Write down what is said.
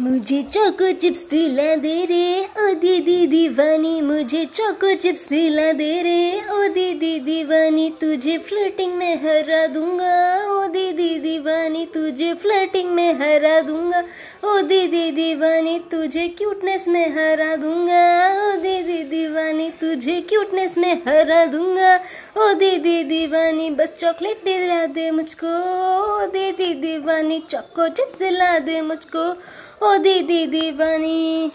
मुझे choco chips दिला दे रे। ओ दीदी दीवानी, मुझे चोको चिप्स दिला दे रे। ओ दीदी दीवानी, तुझे फ्लर्टिंग में हरा दूँगा। ओ दीदी दीवानी, तुझे फ्लर्टिंग में हरा दूँगा। ओ दीदी दीवानी, तुझे क्यूटनेस में हरा दूँगा। ओ दीदी दीवानी, तुझे क्यूटनेस में हरा दूँगा। ओ दीदी दीवानी, बस चॉकलेट दिला दे मुझको। ओ दीदी दीवानी, चोको चिप्स दिला दे मुझको। ओ दीदी दीवानी